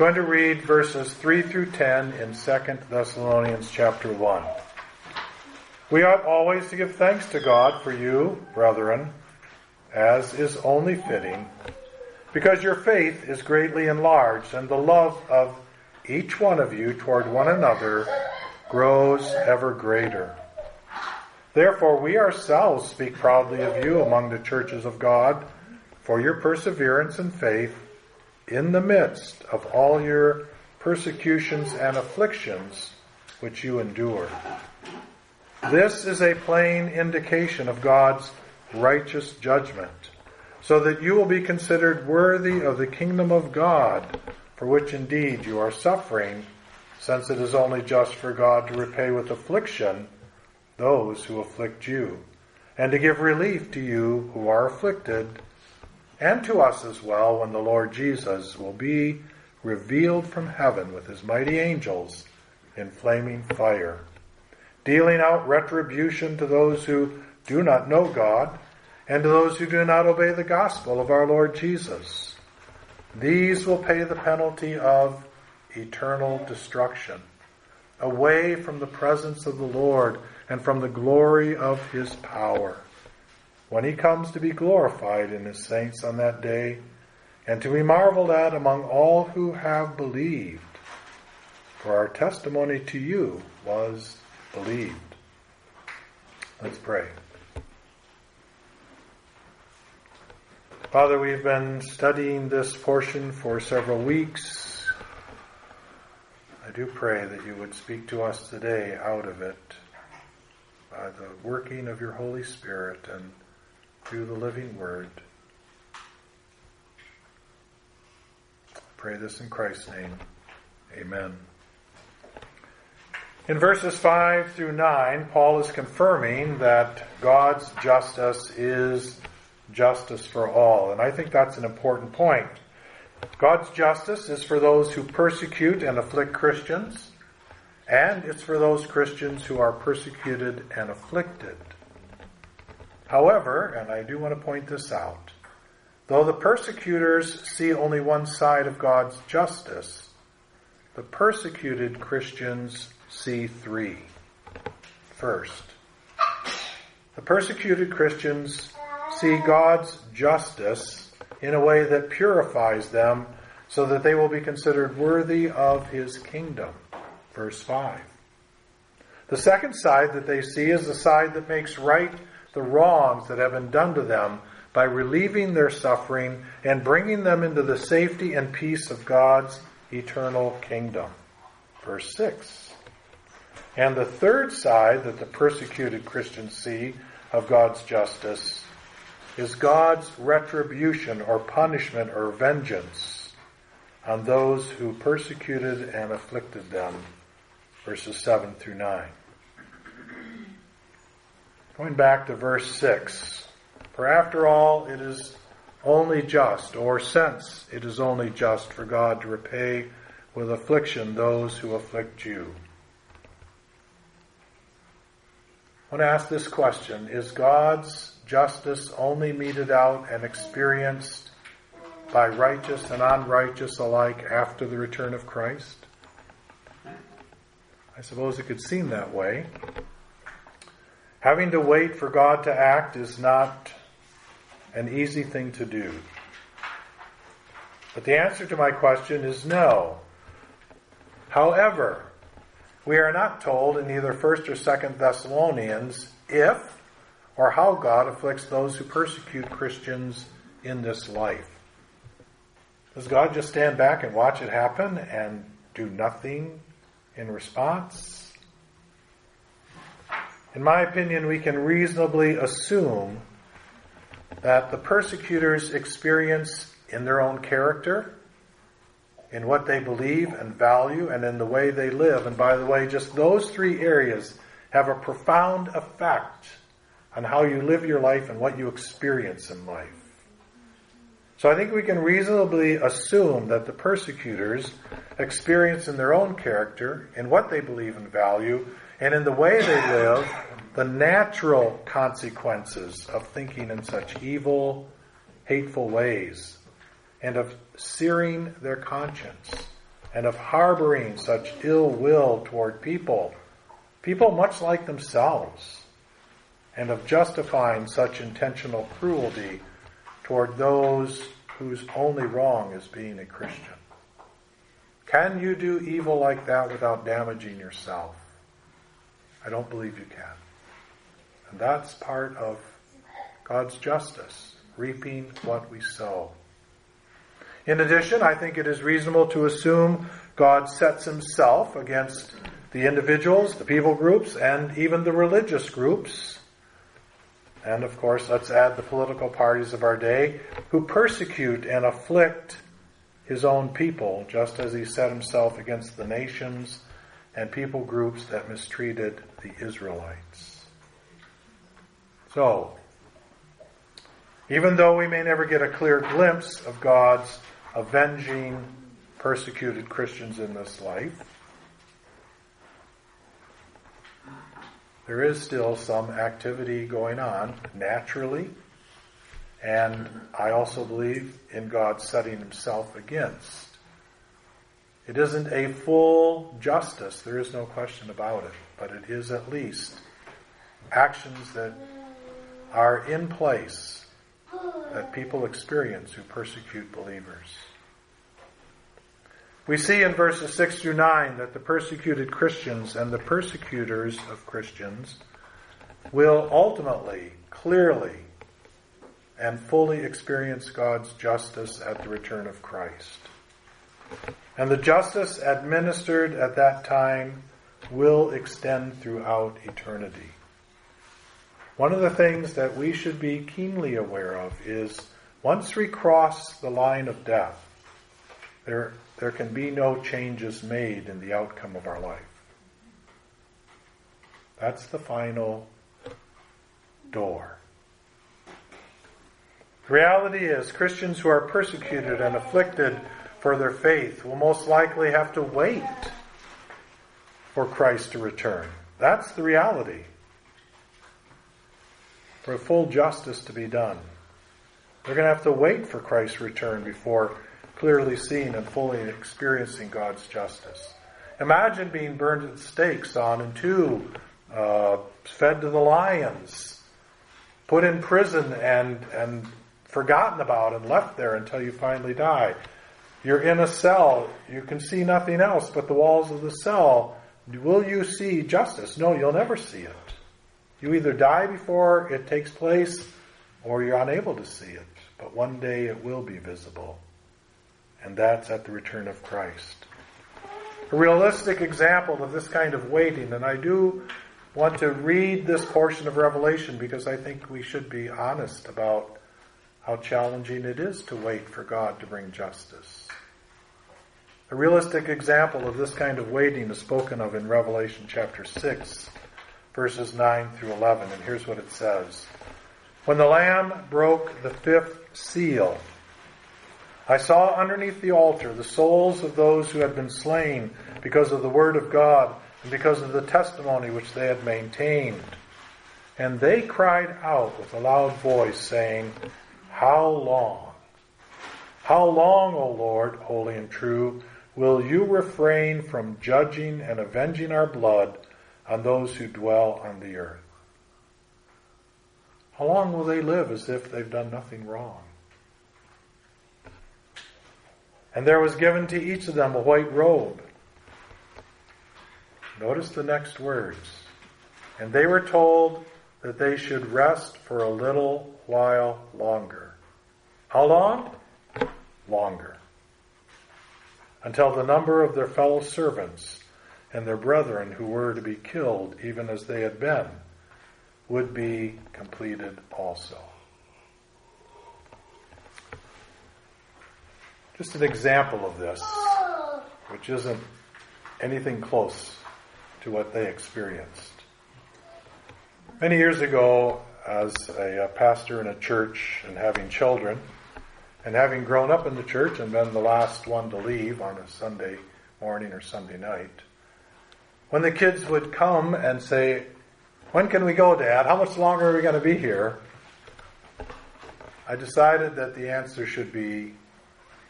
going to read verses 3 through 10 in 2 Thessalonians chapter 1. We ought always to give thanks to God for you, brethren, as is only fitting, because your faith is greatly enlarged, and the love of each one of you toward one another grows ever greater. Therefore, we ourselves speak proudly of you among the churches of God for your perseverance and faith in the midst of all your persecutions and afflictions which you endure. This is a plain indication of God's righteous judgment, so that you will be considered worthy of the kingdom of God, for which indeed you are suffering, since it is only just for God to repay with affliction those who afflict you, and to give relief to you who are afflicted and to us as well when the Lord Jesus will be revealed from heaven with his mighty angels in flaming fire, dealing out retribution to those who do not know God and to those who do not obey the gospel of our Lord Jesus. These will pay the penalty of eternal destruction, away from the presence of the Lord and from the glory of his power when he comes to be glorified in his saints on that day, and to be marveled at among all who have believed. For our testimony to you was believed. Let's pray. Father, we've been studying this portion for several weeks. I do pray that you would speak to us today out of it by the working of your Holy Spirit and through the living word. Pray this in Christ's name. Amen. In verses 5 through 9, Paul is confirming that God's justice is justice for all. And I think that's an important point. God's justice is for those who persecute and afflict Christians, and it's for those Christians who are persecuted and afflicted. However, and I do want to point this out, though the persecutors see only one side of God's justice, the persecuted Christians see three. First, the persecuted Christians see God's justice in a way that purifies them so that they will be considered worthy of his kingdom. Verse 5. The second side that they see is the side that makes right the wrongs that have been done to them by relieving their suffering and bringing them into the safety and peace of God's eternal kingdom. Verse 6. And the third side that the persecuted Christians see of God's justice is God's retribution or punishment or vengeance on those who persecuted and afflicted them. Verses 7 through 9. Going back to verse 6. For after all, it is only just, or since it is only just for God to repay with affliction those who afflict you. I want to ask this question Is God's justice only meted out and experienced by righteous and unrighteous alike after the return of Christ? I suppose it could seem that way. Having to wait for God to act is not an easy thing to do. But the answer to my question is no. However, we are not told in either 1st or 2nd Thessalonians if or how God afflicts those who persecute Christians in this life. Does God just stand back and watch it happen and do nothing in response? In my opinion, we can reasonably assume that the persecutors experience in their own character, in what they believe and value, and in the way they live. And by the way, just those three areas have a profound effect on how you live your life and what you experience in life. So I think we can reasonably assume that the persecutors experience in their own character, in what they believe and value, and in the way they live, the natural consequences of thinking in such evil, hateful ways, and of searing their conscience and of harboring such ill will toward people, people much like themselves, and of justifying such intentional cruelty toward those whose only wrong is being a Christian. Can you do evil like that without damaging yourself? I don't believe you can. And that's part of God's justice, reaping what we sow. In addition, I think it is reasonable to assume God sets himself against the individuals, the people groups, and even the religious groups. And of course, let's add the political parties of our day who persecute and afflict his own people, just as he set himself against the nations and people groups that mistreated the Israelites. So, even though we may never get a clear glimpse of God's avenging persecuted Christians in this life, there is still some activity going on naturally, and I also believe in God setting himself against. It isn't a full justice, there is no question about it, but it is at least actions that are in place that people experience who persecute believers. We see in verses 6 through 9 that the persecuted Christians and the persecutors of Christians will ultimately, clearly, and fully experience God's justice at the return of Christ. And the justice administered at that time will extend throughout eternity. One of the things that we should be keenly aware of is once we cross the line of death, there, there can be no changes made in the outcome of our life. That's the final door. The reality is, Christians who are persecuted and afflicted for their faith will most likely have to wait for Christ to return. That's the reality for full justice to be done. They're going to have to wait for Christ's return before clearly seeing and fully experiencing God's justice. Imagine being burned at the stake, sawn in two, uh, fed to the lions, put in prison and, and forgotten about and left there until you finally die. You're in a cell. You can see nothing else but the walls of the cell. Will you see justice? No, you'll never see it. You either die before it takes place or you're unable to see it. But one day it will be visible. And that's at the return of Christ. A realistic example of this kind of waiting, and I do want to read this portion of Revelation because I think we should be honest about how challenging it is to wait for God to bring justice. A realistic example of this kind of waiting is spoken of in Revelation chapter 6 verses 9 through 11. And here's what it says When the Lamb broke the fifth seal, I saw underneath the altar the souls of those who had been slain because of the word of God and because of the testimony which they had maintained. And they cried out with a loud voice, saying, How long? How long, O Lord, holy and true, will you refrain from judging and avenging our blood on those who dwell on the earth. How long will they live as if they've done nothing wrong? And there was given to each of them a white robe. Notice the next words. And they were told that they should rest for a little while longer. How long? Longer. Until the number of their fellow servants and their brethren who were to be killed, even as they had been, would be completed also. Just an example of this, which isn't anything close to what they experienced. Many years ago, as a, pastor in a church and having children, and having grown up in the church and been the last one to leave on a Sunday morning or Sunday night, when the kids would come and say, When can we go, Dad? How much longer are we going to be here? I decided that the answer should be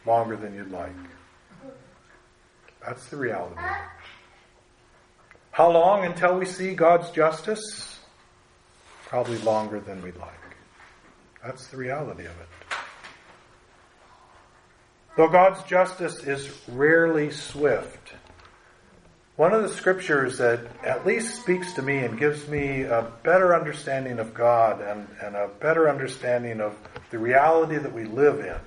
longer than you'd like. That's the reality. How long until we see God's justice? Probably longer than we'd like. That's the reality of it. Though God's justice is rarely swift, one of the scriptures that at least speaks to me and gives me a better understanding of God and, and a better understanding of the reality that we live in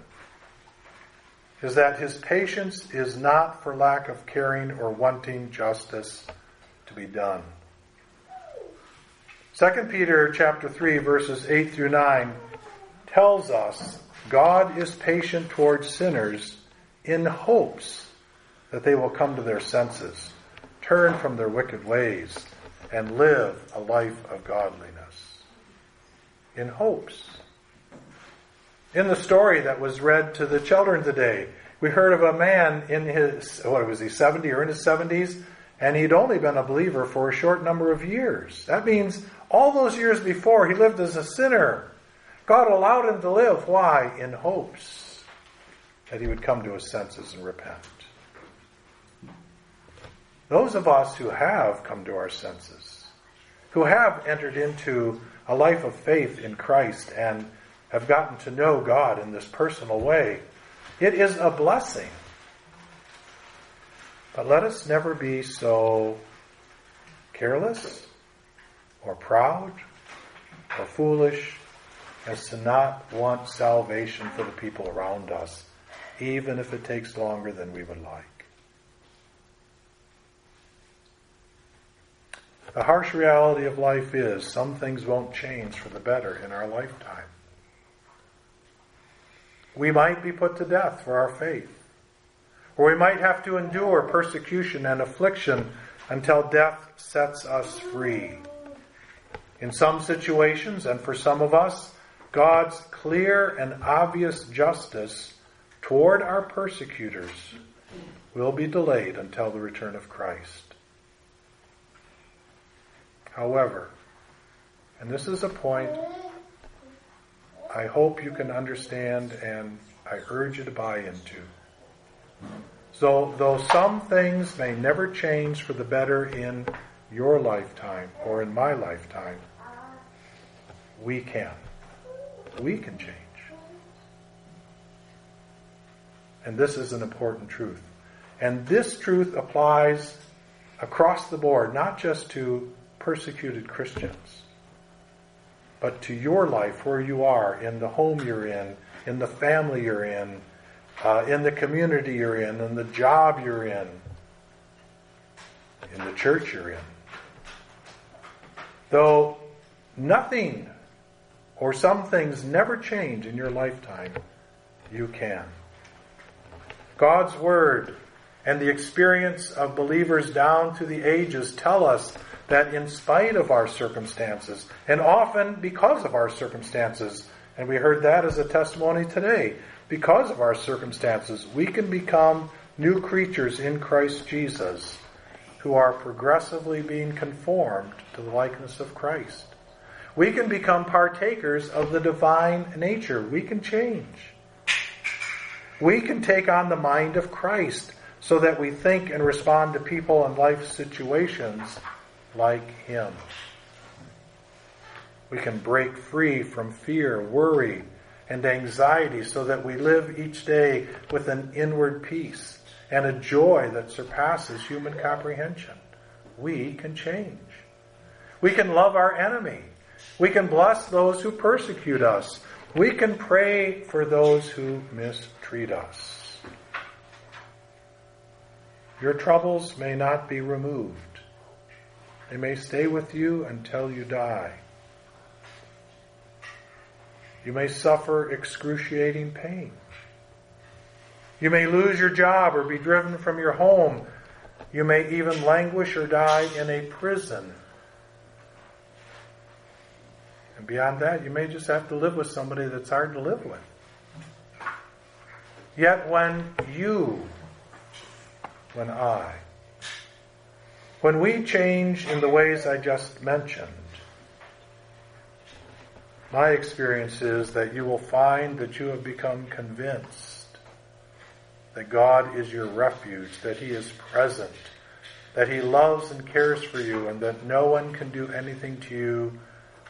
is that his patience is not for lack of caring or wanting justice to be done. 2 Peter chapter 3 verses 8 through 9 tells us God is patient towards sinners in hopes that they will come to their senses, turn from their wicked ways, and live a life of godliness. In hopes. In the story that was read to the children today, we heard of a man in his, what was he, 70 or in his 70s, and he'd only been a believer for a short number of years. That means all those years before, he lived as a sinner. God allowed him to live. Why? In hopes that he would come to his senses and repent. Those of us who have come to our senses, who have entered into a life of faith in Christ and have gotten to know God in this personal way, it is a blessing. But let us never be so careless or proud or foolish as to not want salvation for the people around us, even if it takes longer than we would like. The harsh reality of life is some things won't change for the better in our lifetime. We might be put to death for our faith, or we might have to endure persecution and affliction until death sets us free. In some situations, and for some of us, God's clear and obvious justice toward our persecutors will be delayed until the return of Christ. However, and this is a point I hope you can understand and I urge you to buy into. So, though some things may never change for the better in your lifetime or in my lifetime, we can. We can change. And this is an important truth. And this truth applies across the board, not just to persecuted Christians, but to your life where you are, in the home you're in, in the family you're in, uh, in the community you're in, in the job you're in, in the church you're in. Though nothing or some things never change in your lifetime, you can. God's Word and the experience of believers down through the ages tell us that in spite of our circumstances, and often because of our circumstances, and we heard that as a testimony today, because of our circumstances, we can become new creatures in Christ Jesus who are progressively being conformed to the likeness of Christ. We can become partakers of the divine nature. We can change. We can take on the mind of Christ so that we think and respond to people and life situations like Him. We can break free from fear, worry, and anxiety so that we live each day with an inward peace and a joy that surpasses human comprehension. We can change. We can love our enemy we can bless those who persecute us. We can pray for those who mistreat us. Your troubles may not be removed. They may stay with you until you die. You may suffer excruciating pain. You may lose your job or be driven from your home. You may even languish or die in a prison and beyond that, you may just have to live with somebody that's hard to live with. Yet when you, when I, when we change in the ways I just mentioned, my experience is that you will find that you have become convinced that God is your refuge, that He is present, that He loves and cares for you, and that no one can do anything to you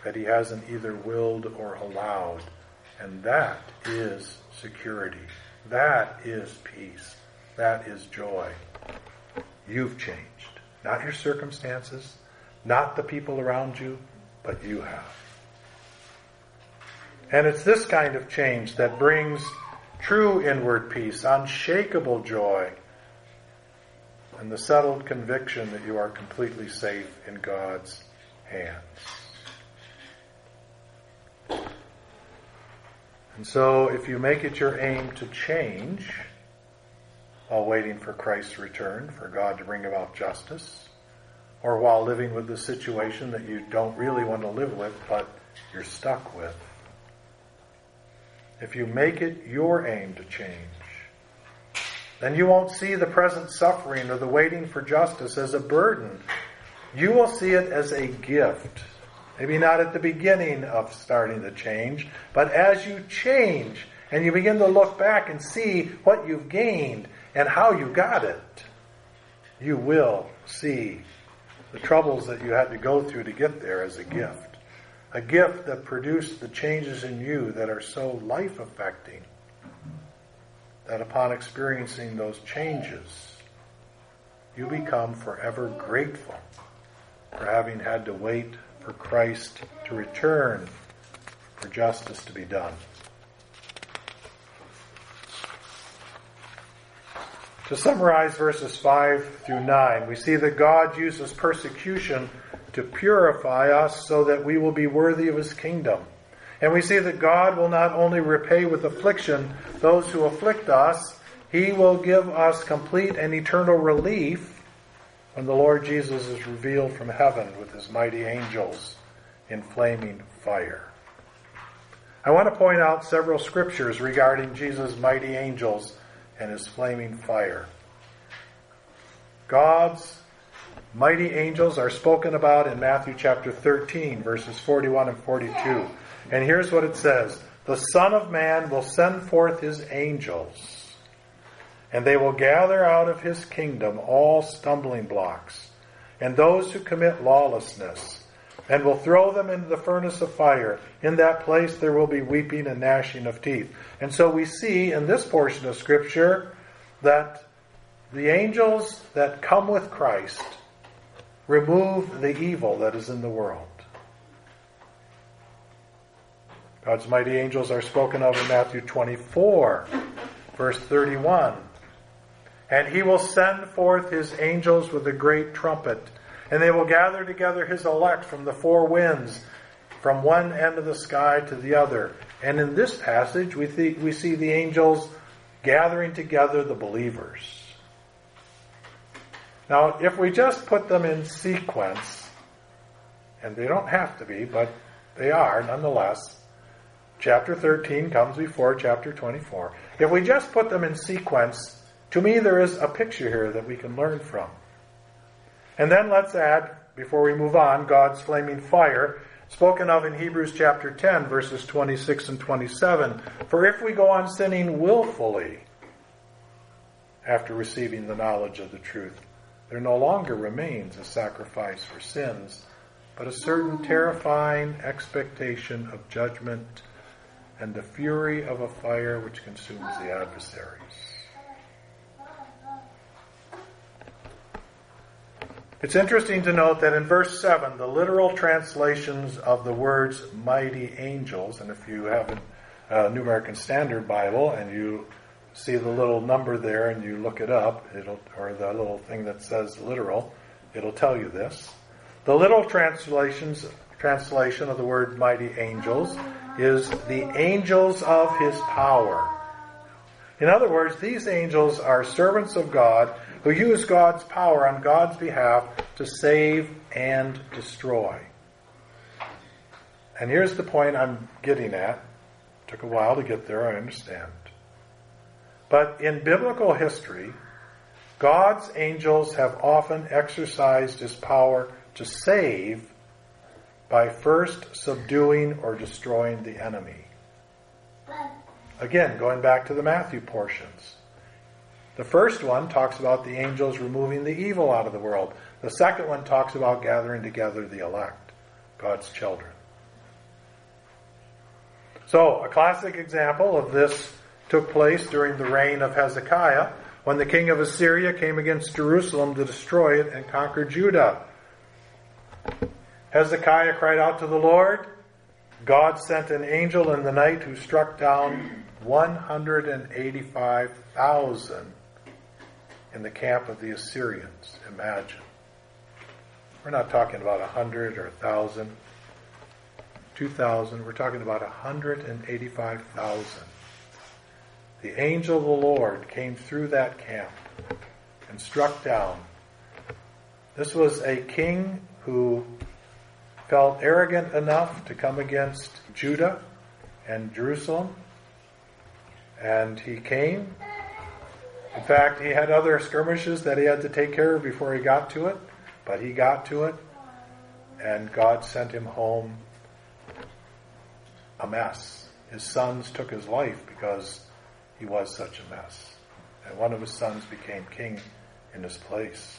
that He hasn't either willed or allowed. And that is security. That is peace. That is joy. You've changed. Not your circumstances, not the people around you, but you have. And it's this kind of change that brings true inward peace, unshakable joy, and the settled conviction that you are completely safe in God's hands. And so, if you make it your aim to change while waiting for Christ's return, for God to bring about justice, or while living with the situation that you don't really want to live with, but you're stuck with, if you make it your aim to change, then you won't see the present suffering or the waiting for justice as a burden. You will see it as a gift. Maybe not at the beginning of starting the change, but as you change and you begin to look back and see what you've gained and how you got it, you will see the troubles that you had to go through to get there as a gift a gift that produced the changes in you that are so life affecting that upon experiencing those changes, you become forever grateful for having had to wait for Christ to return for justice to be done. To summarize verses 5 through 9, we see that God uses persecution to purify us so that we will be worthy of his kingdom. And we see that God will not only repay with affliction those who afflict us, he will give us complete and eternal relief when the Lord Jesus is revealed from heaven with his mighty angels in flaming fire. I want to point out several scriptures regarding Jesus' mighty angels and his flaming fire. God's Mighty angels are spoken about in Matthew chapter 13, verses 41 and 42. And here's what it says The Son of Man will send forth his angels, and they will gather out of his kingdom all stumbling blocks, and those who commit lawlessness, and will throw them into the furnace of fire. In that place there will be weeping and gnashing of teeth. And so we see in this portion of Scripture that the angels that come with Christ remove the evil that is in the world. God's mighty angels are spoken of in Matthew 24, verse 31. And he will send forth his angels with a great trumpet, and they will gather together his elect from the four winds, from one end of the sky to the other. And in this passage, we, th- we see the angels gathering together the believers. Now, if we just put them in sequence, and they don't have to be, but they are nonetheless, chapter 13 comes before chapter 24. If we just put them in sequence, to me there is a picture here that we can learn from. And then let's add, before we move on, God's flaming fire, spoken of in Hebrews chapter 10, verses 26 and 27. For if we go on sinning willfully after receiving the knowledge of the truth, there no longer remains a sacrifice for sins, but a certain terrifying expectation of judgment and the fury of a fire which consumes the adversaries. It's interesting to note that in verse 7, the literal translations of the words mighty angels, and if you have a New American Standard Bible and you see the little number there and you look it up, it'll, or the little thing that says literal, it'll tell you this. The literal translations, translation of the word mighty angels is the angels of his power. In other words, these angels are servants of God who use God's power on God's behalf to save and destroy. And here's the point I'm getting at. Took a while to get there, I understand. But in biblical history, God's angels have often exercised his power to save by first subduing or destroying the enemy. Again, going back to the Matthew portions. The first one talks about the angels removing the evil out of the world. The second one talks about gathering together the elect, God's children. So, a classic example of this took place during the reign of Hezekiah when the king of Assyria came against Jerusalem to destroy it and conquer Judah. Hezekiah cried out to the Lord. God sent an angel in the night who struck down 185,000 in the camp of the Assyrians. Imagine. We're not talking about a 100 or 1,000, 2,000. We're talking about a 185,000. The angel of the Lord came through that camp and struck down. This was a king who felt arrogant enough to come against Judah and Jerusalem. And he came. In fact, he had other skirmishes that he had to take care of before he got to it, but he got to it, and God sent him home a mess. His sons took his life because he was such a mess. And one of his sons became king in his place.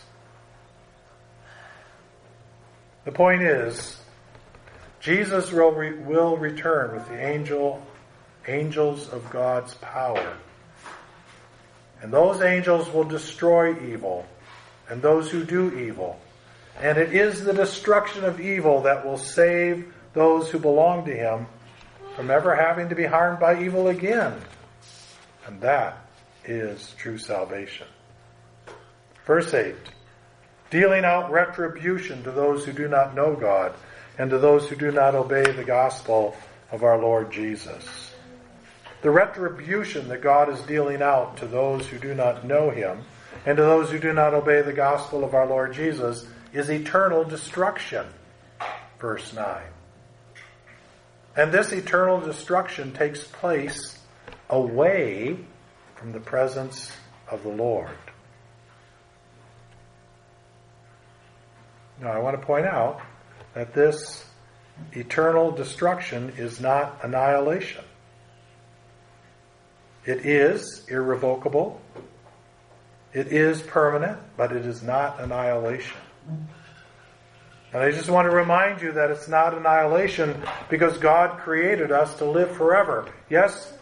The point is, Jesus will, re- will return with the angel, angels of God's power. And those angels will destroy evil and those who do evil. And it is the destruction of evil that will save those who belong to him from ever having to be harmed by evil again. And that is true salvation. Verse 8 dealing out retribution to those who do not know God and to those who do not obey the gospel of our Lord Jesus. The retribution that God is dealing out to those who do not know Him and to those who do not obey the gospel of our Lord Jesus is eternal destruction. Verse 9. And this eternal destruction takes place away from the presence of the Lord. Now, I want to point out that this eternal destruction is not annihilation. It is irrevocable. It is permanent, but it is not annihilation. And I just want to remind you that it's not annihilation because God created us to live forever. Yes,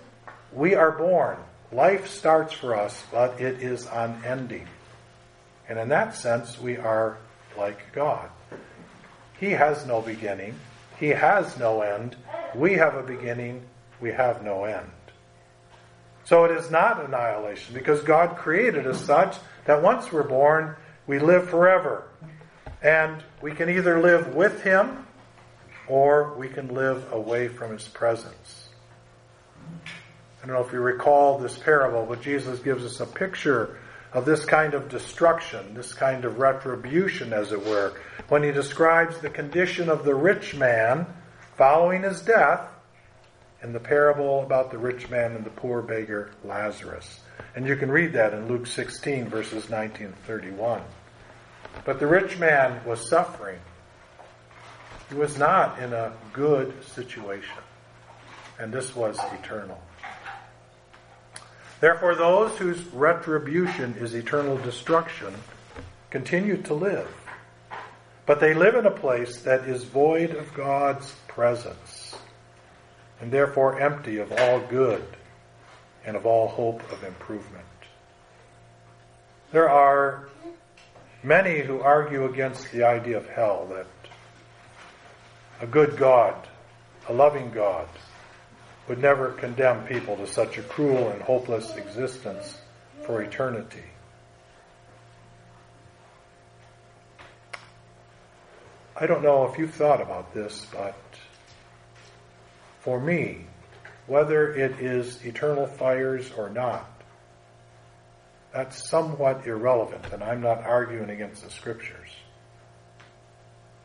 we are born. Life starts for us, but it is unending. And in that sense, we are like God. He has no beginning. He has no end. We have a beginning. We have no end. So it is not annihilation because God created us such that once we're born, we live forever. And we can either live with Him or we can live away from His presence. I don't know if you recall this parable, but Jesus gives us a picture of this kind of destruction, this kind of retribution, as it were, when he describes the condition of the rich man following his death in the parable about the rich man and the poor beggar Lazarus. And you can read that in Luke 16, verses 19 and 31. But the rich man was suffering. He was not in a good situation. And this was eternal. Therefore, those whose retribution is eternal destruction continue to live. But they live in a place that is void of God's presence, and therefore empty of all good and of all hope of improvement. There are many who argue against the idea of hell that a good God, a loving God, would never condemn people to such a cruel and hopeless existence for eternity. I don't know if you've thought about this, but for me, whether it is eternal fires or not, that's somewhat irrelevant, and I'm not arguing against the scriptures.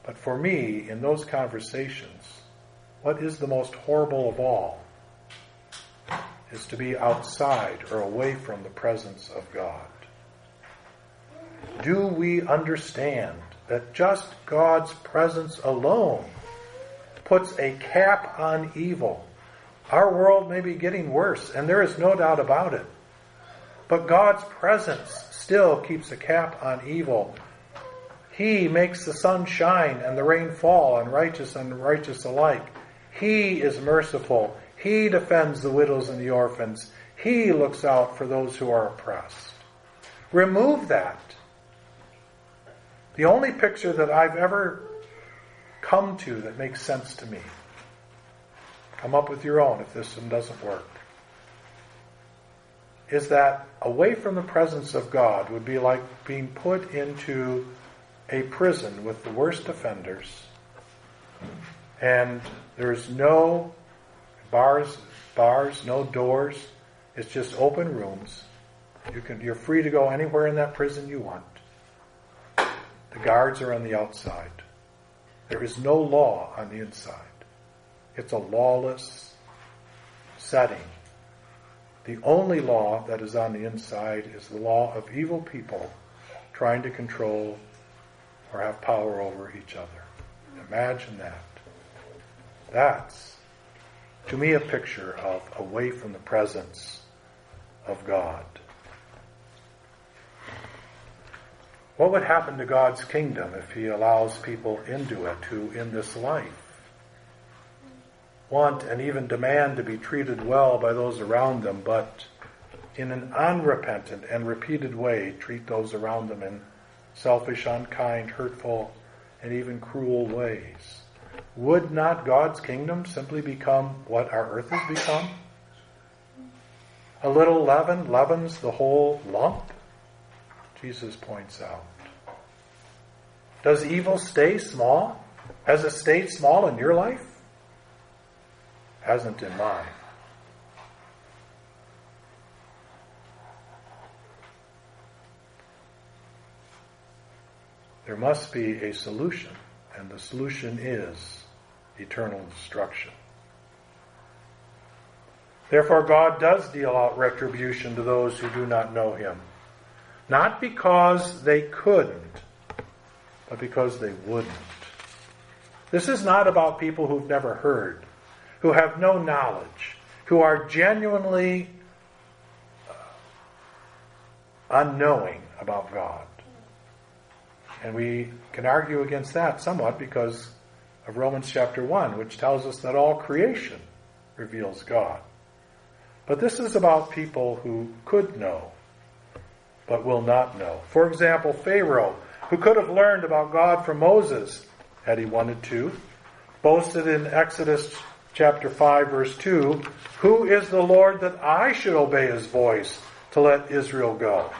But for me, in those conversations, what is the most horrible of all is to be outside or away from the presence of God. Do we understand that just God's presence alone puts a cap on evil? Our world may be getting worse, and there is no doubt about it. But God's presence still keeps a cap on evil. He makes the sun shine and the rain fall on righteous and righteous alike. He is merciful. He defends the widows and the orphans. He looks out for those who are oppressed. Remove that. The only picture that I've ever come to that makes sense to me. Come up with your own if this one doesn't work. Is that away from the presence of God would be like being put into a prison with the worst offenders, and there's no bars, bars, no doors. It's just open rooms. You can, you're free to go anywhere in that prison you want. The guards are on the outside. There is no law on the inside. It's a lawless setting. The only law that is on the inside is the law of evil people trying to control or have power over each other. Imagine that. That's, to me, a picture of away from the presence of God. What would happen to God's kingdom if He allows people into it who, in this life, want and even demand to be treated well by those around them, but in an unrepentant and repeated way treat those around them in selfish, unkind, hurtful, and even cruel ways? Would not God's kingdom simply become what our earth has become? A little leaven leavens the whole lump, Jesus points out. Does evil stay small? Has it stayed small in your life? Hasn't in mine. There must be a solution, and the solution is eternal destruction. Therefore, God does deal out retribution to those who do not know Him. Not because they couldn't, but because they wouldn't. This is not about people who've never heard, who have no knowledge, who are genuinely uh, unknowing about God. And we can argue against that somewhat because of Romans chapter 1, which tells us that all creation reveals God. But this is about people who could know, but will not know. For example, Pharaoh, who could have learned about God from Moses had he wanted to, boasted in Exodus chapter 5 verse 2, Who is the Lord that I should obey his voice to let Israel go?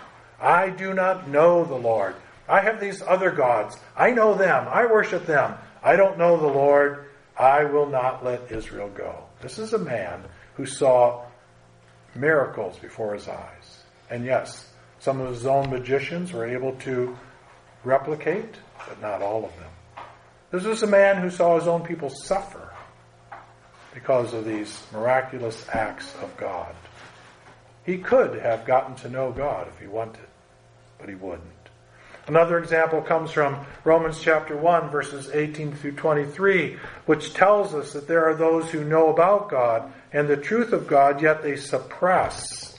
I do not know the Lord. I have these other gods. I know them. I worship them. I don't know the Lord. I will not let Israel go. This is a man who saw miracles before his eyes. And yes, some of his own magicians were able to replicate, but not all of them. This was a man who saw his own people suffer because of these miraculous acts of God. He could have gotten to know God if he wanted, but he wouldn't. Another example comes from Romans chapter 1, verses 18 through 23, which tells us that there are those who know about God and the truth of God, yet they suppress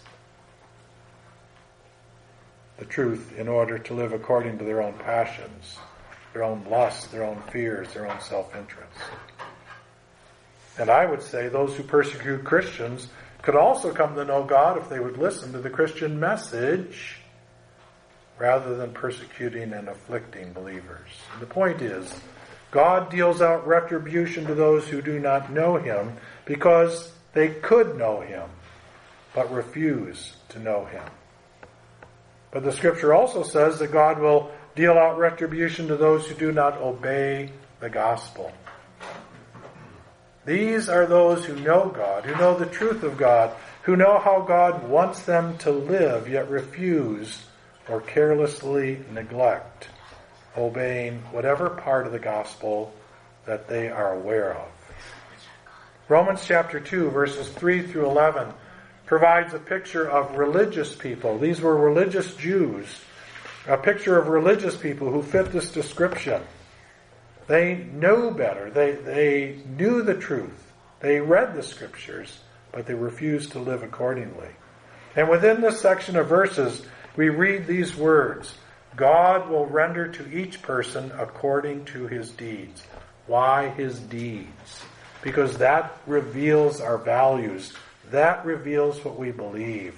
the truth in order to live according to their own passions, their own lusts, their own fears, their own self interest. And I would say those who persecute Christians could also come to know God if they would listen to the Christian message rather than persecuting and afflicting believers. And the point is, God deals out retribution to those who do not know Him because they could know Him, but refuse to know Him. But the scripture also says that God will deal out retribution to those who do not obey the gospel. These are those who know God, who know the truth of God, who know how God wants them to live, yet refuse or carelessly neglect obeying whatever part of the gospel that they are aware of. Romans chapter 2, verses 3 through 11, provides a picture of religious people. These were religious Jews, a picture of religious people who fit this description. They knew better, they, they knew the truth, they read the scriptures, but they refused to live accordingly. And within this section of verses, we read these words God will render to each person according to his deeds. Why his deeds? Because that reveals our values. That reveals what we believe.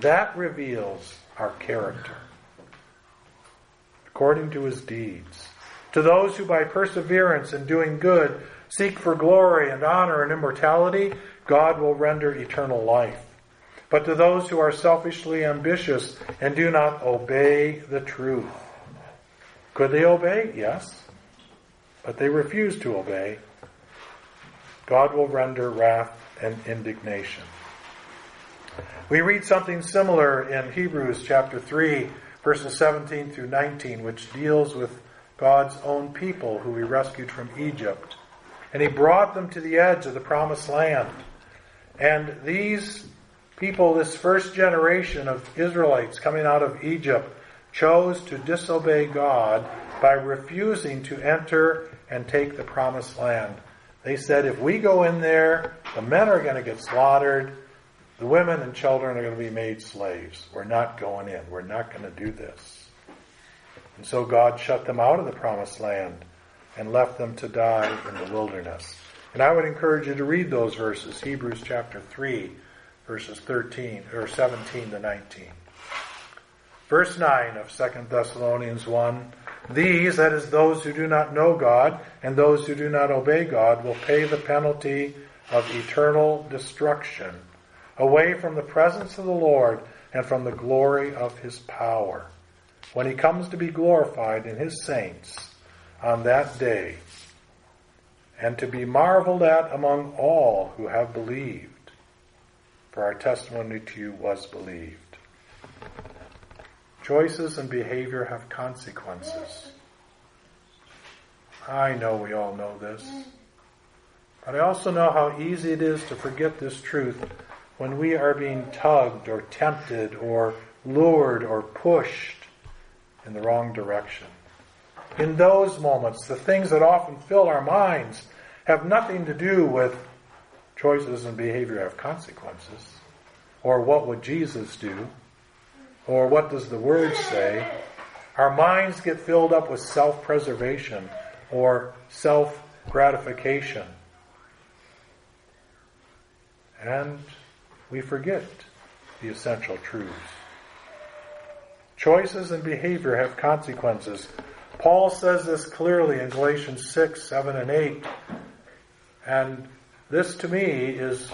That reveals our character. According to his deeds. To those who by perseverance in doing good seek for glory and honor and immortality, God will render eternal life. But to those who are selfishly ambitious and do not obey the truth. Could they obey? Yes. But they refuse to obey. God will render wrath and indignation. We read something similar in Hebrews chapter 3, verses 17 through 19, which deals with God's own people who he rescued from Egypt. And he brought them to the edge of the promised land. And these people, this first generation of Israelites coming out of Egypt, chose to disobey God by refusing to enter and take the promised land. They said, if we go in there, the men are going to get slaughtered, the women and children are going to be made slaves. We're not going in. We're not going to do this. And so God shut them out of the promised land and left them to die in the wilderness. And I would encourage you to read those verses, Hebrews chapter 3, verses 13 or 17 to 19. Verse 9 of 2 Thessalonians 1 These, that is, those who do not know God and those who do not obey God, will pay the penalty of eternal destruction away from the presence of the Lord and from the glory of his power. When he comes to be glorified in his saints on that day, and to be marveled at among all who have believed for our testimony to you was believed. Choices and behavior have consequences. I know we all know this. But I also know how easy it is to forget this truth when we are being tugged or tempted or lured or pushed in the wrong direction. In those moments, the things that often fill our minds have nothing to do with choices and behavior have consequences. Or what would Jesus do? Or what does the Word say? Our minds get filled up with self preservation or self gratification. And we forget the essential truths. Choices and behavior have consequences. Paul says this clearly in Galatians 6, 7, and 8. And this to me is,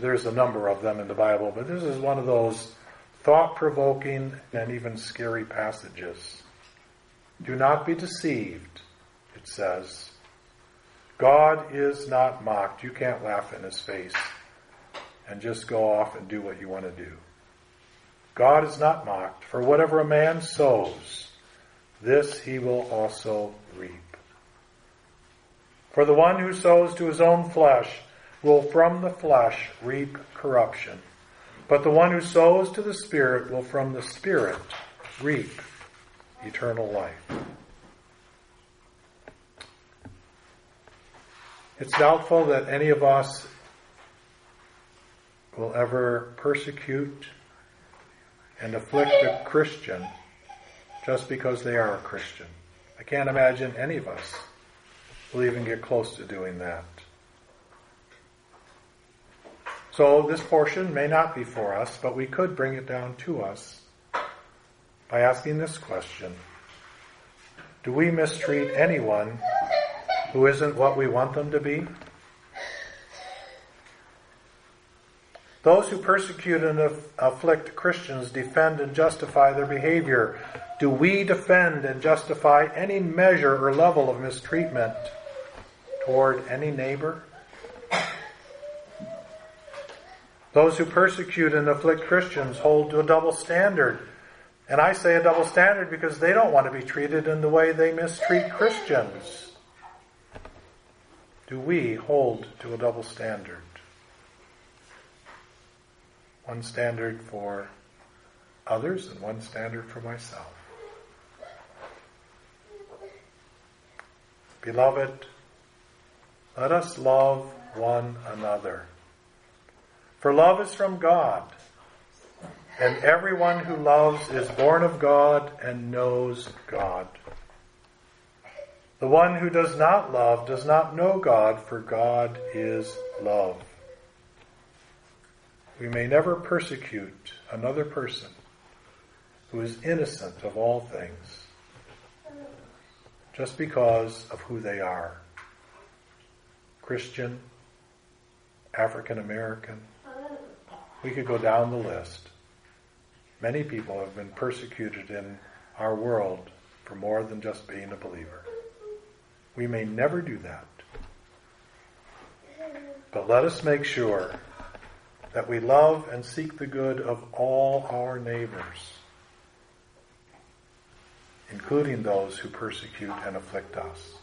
there's a number of them in the Bible, but this is one of those thought provoking and even scary passages. Do not be deceived, it says. God is not mocked. You can't laugh in his face and just go off and do what you want to do. God is not mocked, for whatever a man sows, this he will also reap. For the one who sows to his own flesh will from the flesh reap corruption, but the one who sows to the Spirit will from the Spirit reap eternal life. It's doubtful that any of us will ever persecute and afflict a Christian just because they are a Christian. I can't imagine any of us will even get close to doing that. So this portion may not be for us, but we could bring it down to us by asking this question. Do we mistreat anyone who isn't what we want them to be? Those who persecute and afflict Christians defend and justify their behavior. Do we defend and justify any measure or level of mistreatment toward any neighbor? Those who persecute and afflict Christians hold to a double standard. And I say a double standard because they don't want to be treated in the way they mistreat Christians. Do we hold to a double standard? One standard for others and one standard for myself. Beloved, let us love one another. For love is from God. And everyone who loves is born of God and knows God. The one who does not love does not know God, for God is love. We may never persecute another person who is innocent of all things just because of who they are. Christian, African American. We could go down the list. Many people have been persecuted in our world for more than just being a believer. We may never do that. But let us make sure that we love and seek the good of all our neighbors, including those who persecute and afflict us.